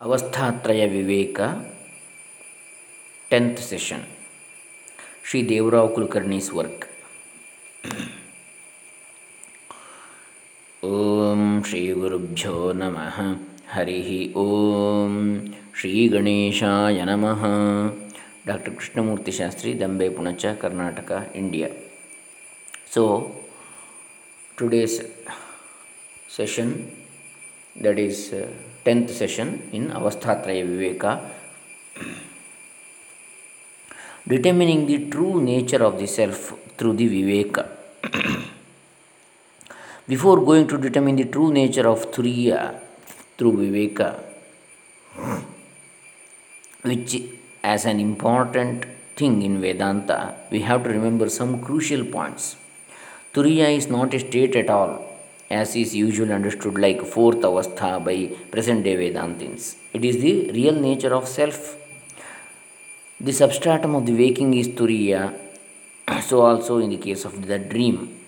ಅವಸ್ಥಾತ್ರಯ ವಿವೇಕ tenth session Shri Devarao Kulkarni's work ಓಂ ಶ್ರೀ ಗುರುಭ್ಯೋ ನಮಃ ಹರಿ ಓಂ ಶ್ರೀ ಗಣೇಶಾಯ ನಮಃ doctor Krishnamurthy Shastri Dambe Punacha Karnataka India so today's session that is 10th session in avasthatraya viveka. Determining the true nature of the self through the viveka. Before going to determine the true nature of turiya through viveka which as an important thing in vedanta we have to remember some crucial points. Turiya is not a state at all as is usually understood like fourth avastha by present day Vedantins. It is the real nature of self. The substratum of the waking is Turiya, so also in the case of the dream.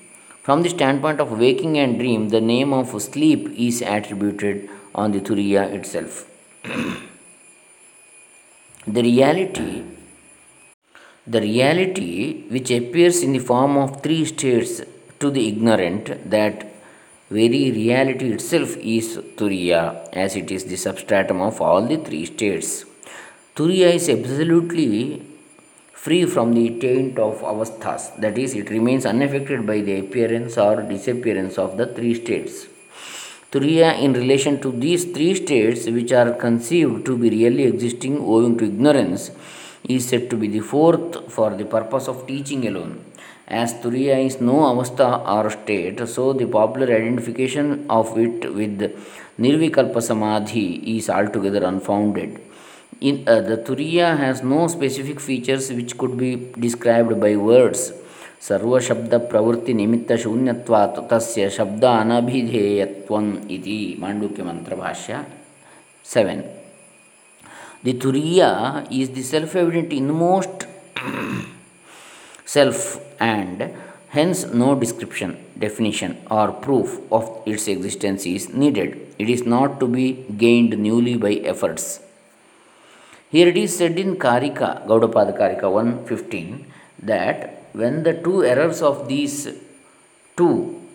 From the standpoint of waking and dream, the name of sleep is attributed on the Turiya itself. the reality the reality which appears in the form of three states to the ignorant that very reality itself is Turiya, as it is the substratum of all the three states. Turiya is absolutely free from the taint of avasthas, that is, it remains unaffected by the appearance or disappearance of the three states. Turiya, in relation to these three states, which are conceived to be really existing owing to ignorance, is said to be the fourth for the purpose of teaching alone as Turiya is no avastha or state, so the popular identification of it with Nirvikalpa Samadhi is altogether unfounded. In, uh, the Turiya has no specific features which could be described by words. सर्वशब्दप्रवृत्तिनिमित्तशून्यत्वात् तस्य शब्द अनभिधेयत्वम् इति माण्डुक्यमन्त्रभाष्य seven. The Turiya is the self evident inmost self and hence no description, definition, or proof of its existence is needed. It is not to be gained newly by efforts. Here it is said in Karika, Gaudapada Karika 115, that when the two errors of these two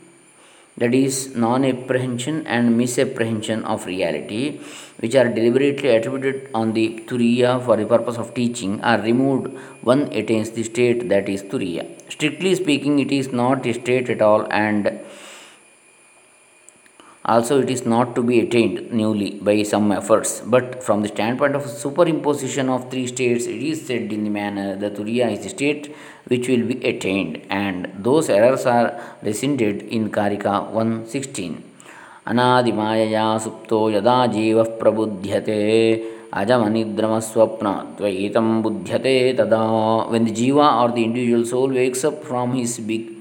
that is non apprehension and misapprehension of reality, which are deliberately attributed on the Turiya for the purpose of teaching, are removed, one attains the state that is Turiya. Strictly speaking, it is not a state at all, and also it is not to be attained newly by some efforts but from the standpoint of superimposition of three states it is said in the manner that turiya is the state which will be attained and those errors are rescinded in karika 116 अनादिमायया सुप्तो यदा जीवः प्रबुध्यते अजमनिद्रमस्वप्न त्वयितं बुध्यते तदा when the jiva are the individual soul wakes up from his big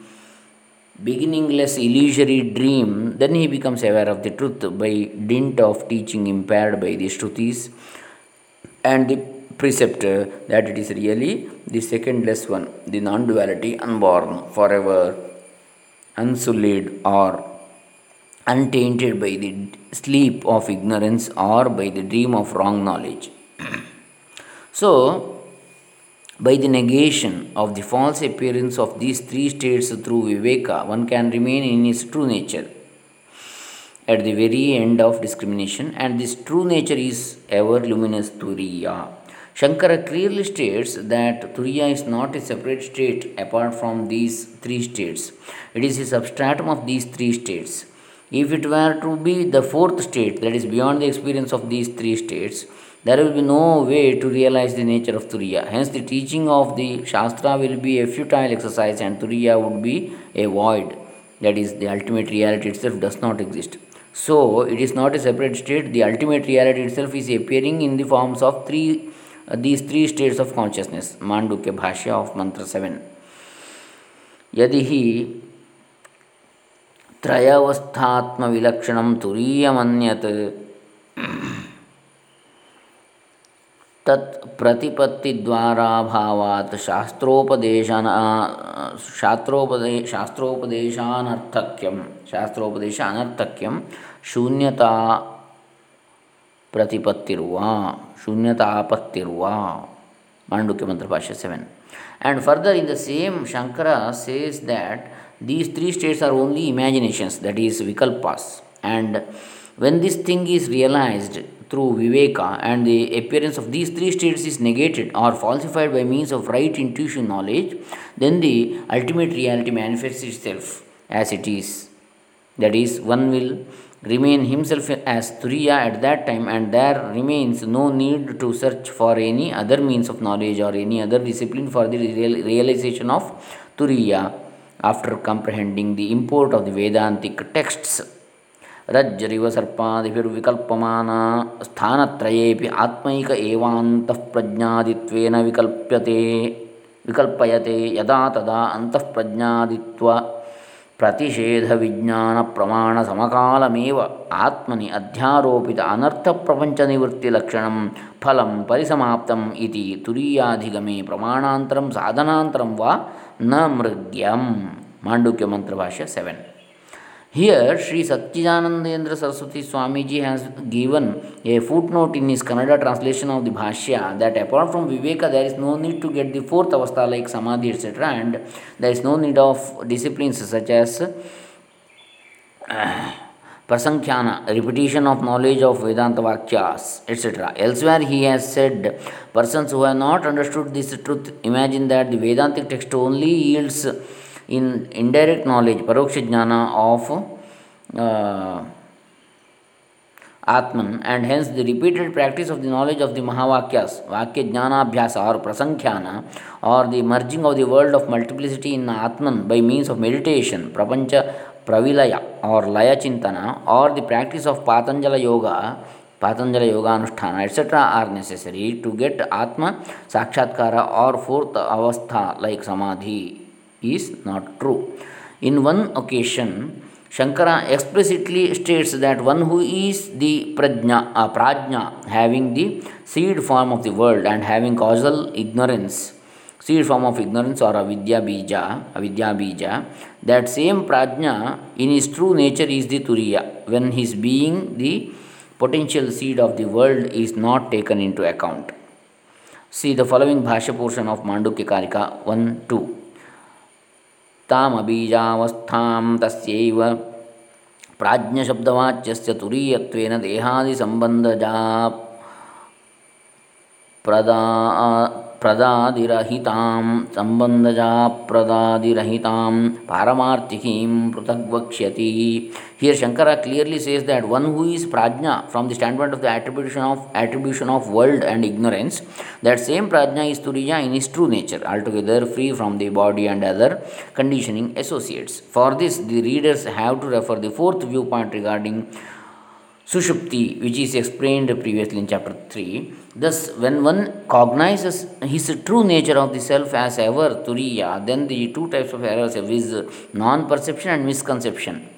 beginningless illusory dream, then he becomes aware of the truth by dint of teaching impaired by the Shrutis and the precept that it is really the secondless one, the non duality, unborn, forever, unsullied, or untainted by the sleep of ignorance or by the dream of wrong knowledge. so, by the negation of the false appearance of these three states through Viveka, one can remain in his true nature at the very end of discrimination, and this true nature is ever luminous Turiya. Shankara clearly states that Turiya is not a separate state apart from these three states, it is a substratum of these three states. If it were to be the fourth state, that is beyond the experience of these three states, there will be no way to realize the nature of Turiya. Hence, the teaching of the Shastra will be a futile exercise, and Turiya would be a void. That is, the ultimate reality itself does not exist. So, it is not a separate state. The ultimate reality itself is appearing in the forms of three uh, these three states of consciousness. Mandukya Bhashya of Mantra 7. यदि हि ತ್ರಯವಸ್ಥಾತ್ಮವಿಲಕ್ಷಣಂ ತುರೀಯಮನ್ಯತ್ ತತ್ ಪ್ರತಿಪತ್ತಿದ್ವಾರಾಭಾವಾತ್ ಶಾಸ್ತ್ರೋಪದೇಶನ ಶಾಸ್ತ್ರೋಪದೇ ಶಾಸ್ತ್ರೋಪದೇಶಾನರ್ಥಕ್ಯಂ ಶಾಸ್ತ್ರೋಪದೇಶ ಅನರ್ಥಕ್ಯಂ ಶೂನ್ಯತಾ ಪ್ರತಿಪತ್ತಿರುವ ಶೂನ್ಯತಾಪತ್ತಿರುವ Mandukya mantra Bhashya seven and further in the same Shankara says that these three states are only imaginations, that is, vikalpas. And when this thing is realized through viveka and the appearance of these three states is negated or falsified by means of right intuition knowledge, then the ultimate reality manifests itself as it is. That is, one will remain himself as Turiya at that time, and there remains no need to search for any other means of knowledge or any other discipline for the real realization of Turiya after comprehending the import of the Vedantic texts ರಜ್ಜರಿವಸರ್ಪಾದಿಭಿರ್ವಿಕಲ್ಪಮಾನ ಸ್ಥಾನತ್ರಯೇಪಿ ಆತ್ಮೈಕ ಏವಾಂತಃಪ್ರಜ್ಞಾದಿತ್ವೇನ ವಿಕಲ್ಪ್ಯತೆ ವಿಕಲ್ಪಯತೆ ಯದಾ ತದಾ ಅಂತಃಪ್ರಜ್ಞಾದಿತ್ವ ಪ್ರತಿಷೇಧ ವಿಜ್ಞಾನ ಪ್ರಮಾಣ ಸಮಕಾಲಮೇವ ಆತ್ಮನಿ ಅಧ್ಯಾರೋಪಿತ ಅನರ್ಥ ಪ್ರಪಂಚ ನಿವೃತ್ತಿ ಲಕ್ಷಣಂ ಫಲಂ ಪರಿಸಮಾಪ್ತಂ ಇತಿ ತುರೀಯಾಧಿಗಮೇ ಪ್ರಮಾಣಾಂತರಂ ಸಾಧನಾಂತರಂ ವಾ न मृग्यम। Mandukya mantra Bhashya seven. Here Shri Sachchidanandendra Saraswati Swamiji has given a foot note in his Kannada translation of the Bhashya that apart from Viveka there is no need to get the fourth avastha like samadhi etcetera and there is no need of discipline such as Prasankhyana, repetition of knowledge of Vedanta Vakyas, etc. Elsewhere, he has said persons who have not understood this truth imagine that the Vedantic text only yields in indirect knowledge, paroksha jnana of uh, Atman, and hence the repeated practice of the knowledge of the Mahavakyas, Vakya Jnanabhyasa or Prasankhya, or the merging of the world of multiplicity in Atman by means of meditation, Prapancha The practice of Patanjala Yoga, Patanjala Yoga Anusthana, etc., are necessary to get Atma Sakshatkara or fourth avastha like Samadhi is not true. In one occasion, Shankara explicitly states that one who is the prajna, uh, prajna, having the seed form of the world and having causal ignorance, bija, avidya bija, that same prajna in his true nature is the turiya, when his being the potential seed of the world is not taken into account. See the following Bhashya portion of Mandukya Karika 1 2. तामबीजावस्थां तस्यैव प्राज्ञशब्दवाच्यस्य तुरीयत्वेन देहादिसम्बन्धजा प्रदा प्रदादिता सम्बन्धजा प्रदादिता पारमार्थिकीं पृथग् वक्ष्यति here Shankara clearly says that one who is Prajna from the stand point of the attribution of attribution of world and ignorance that same Prajna is Turiya in his true nature all together free from the body and other conditioning associates for this the readers have to refer the fourth view point regarding Sushupti, which is explained previously in chapter 3. Thus, when one cognizes his true nature of the self as ever Turiya, then the two types of errors is non perception and misconception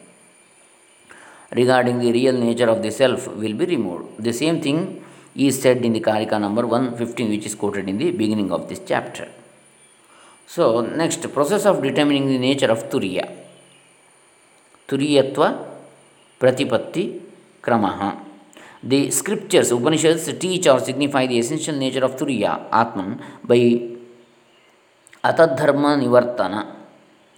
regarding the real nature of the self will be removed. The same thing is said in the Karika number 115, which is quoted in the beginning of this chapter. So, next process of determining the nature of Turiya. Turiyatva Pratipatti Kramaha. The scriptures, Upanishads, teach or signify the essential nature of Turiya, Atman, by Atadharma Nivartana.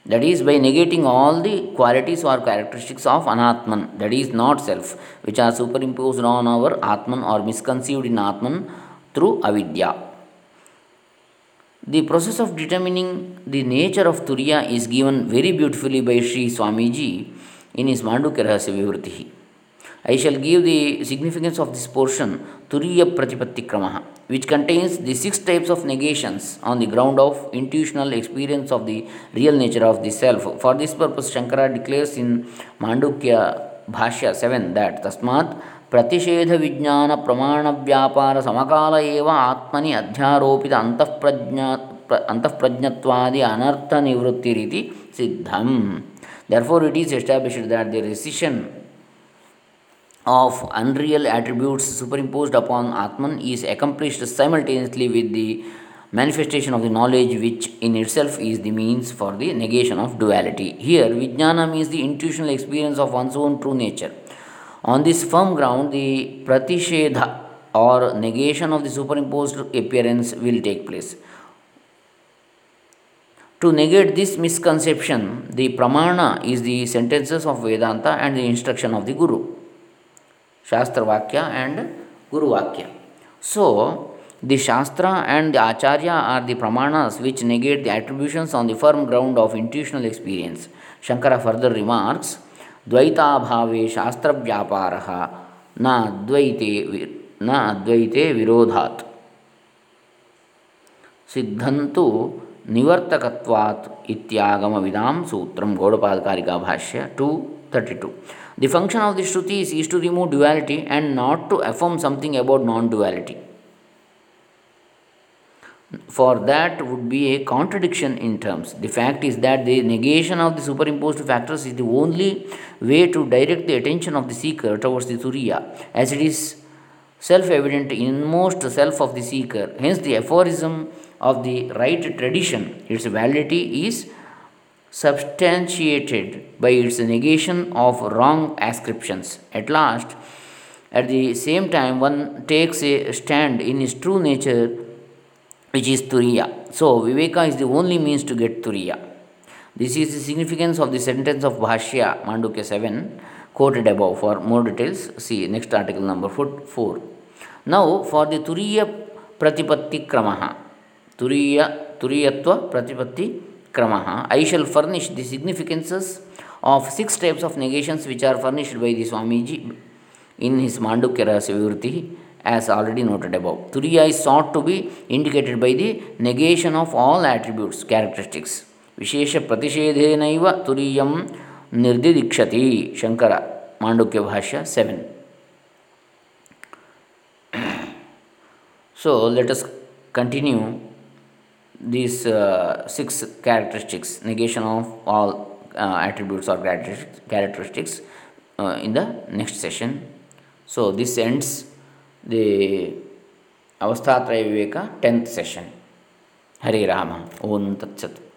That is, by negating all the qualities or characteristics of Anatman, that is, not self, which are superimposed on our Atman or misconceived in Atman through avidya. The process of determining the nature of Turiya is given very beautifully by Sri Swamiji in his Mandukya Rahasya Vivruti. I shall give the significance of this portion Turiya Pratipatti Kramaha, which contains the six types of negations on the ground of intuitional experience of the real nature of the self. For this purpose, Shankara declares in Mandukya Bhashya 7 that Tasmat ಪ್ರತಿಷೇಧ ವಿಜ್ಞಾನ ಪ್ರಮಾಣ ವ್ಯಾಪಾರ ಸಮಕಾಲ ಏವ ಆತ್ಮನಿ ಅಧ್ಯಾರೋಪಿತ ಅಂತಃಪ್ರಜ್ಞಾ ಪ್ರ ಅಂತಃಪ್ರಜ್ಞತ್ವಾದಿ ಅನರ್ಥ ನಿವೃತ್ತಿ ರೀತಿ ಸಿದ್ಧಂ therefore it is established that the rescission of unreal attributes superimposed upon Atman is accomplished simultaneously with the manifestation of the knowledge which in itself is the means for the negation of duality. Here, Vijnana means the intuitional experience of one's own true nature. On this firm ground, the pratishedha or negation of the superimposed appearance will take place. To negate this misconception, the pramana is the sentences of Vedanta and the instruction of the Guru. Shastra Vakya and Guru Vakya. So, the Shastra and the Acharya are the pramanas which negate the attributions on the firm ground of intuitional experience. Shankara further remarks द्वैताभावे शास्त्रव्यापारः न अद्वैते न अद्वैते विरोधात् सिद्धंतु निवर्तकत्वात् इत्यागमविदां सूत्रं गौडपादकारिका thirty two. The function of the Shruti is, is to remove duality and not to affirm something about non duality. For that would be a contradiction in terms. The fact is that the negation of the superimposed factors is the only way to direct the attention of the seeker towards the Turiya, as it is self evident in most self of the seeker. Hence, the aphorism of the right tradition, its validity is substantiated by its negation of wrong ascriptions. At last, at the same time, one takes a stand in his true nature, which is Turiya. So, Viveka is the only means to get Turiya. This is the significance of the sentence of Bhashya, Mandukya 7, quoted above. For more details, see next article number 4. Now, for the Turiya Pratipatti Kramaha, Turiya, Turiyatva Pratipatti I shall furnish the significances of six types of negations which are furnished by the Swamiji in his Mandukya Rahasya Vivruti as already noted above. Turiya is sought to be indicated by the negation of all attributes, characteristics. ವಿಶೇಷ ಪ್ರತಿಷೇಧೇನೈವ ತುರಿಯಂ ನಿರ್ದಿದೀಕ್ಷತಿ ಶಂಕರ ಮಾಂಡುಕ್ಯ ಭಾಷ್ಯ 7. So let us continue these uh, six characteristics negation of all uh, attributes or characteristics uh, in the next session. So this ends the avasthatraya viveka 10th session. Hare rama. Tat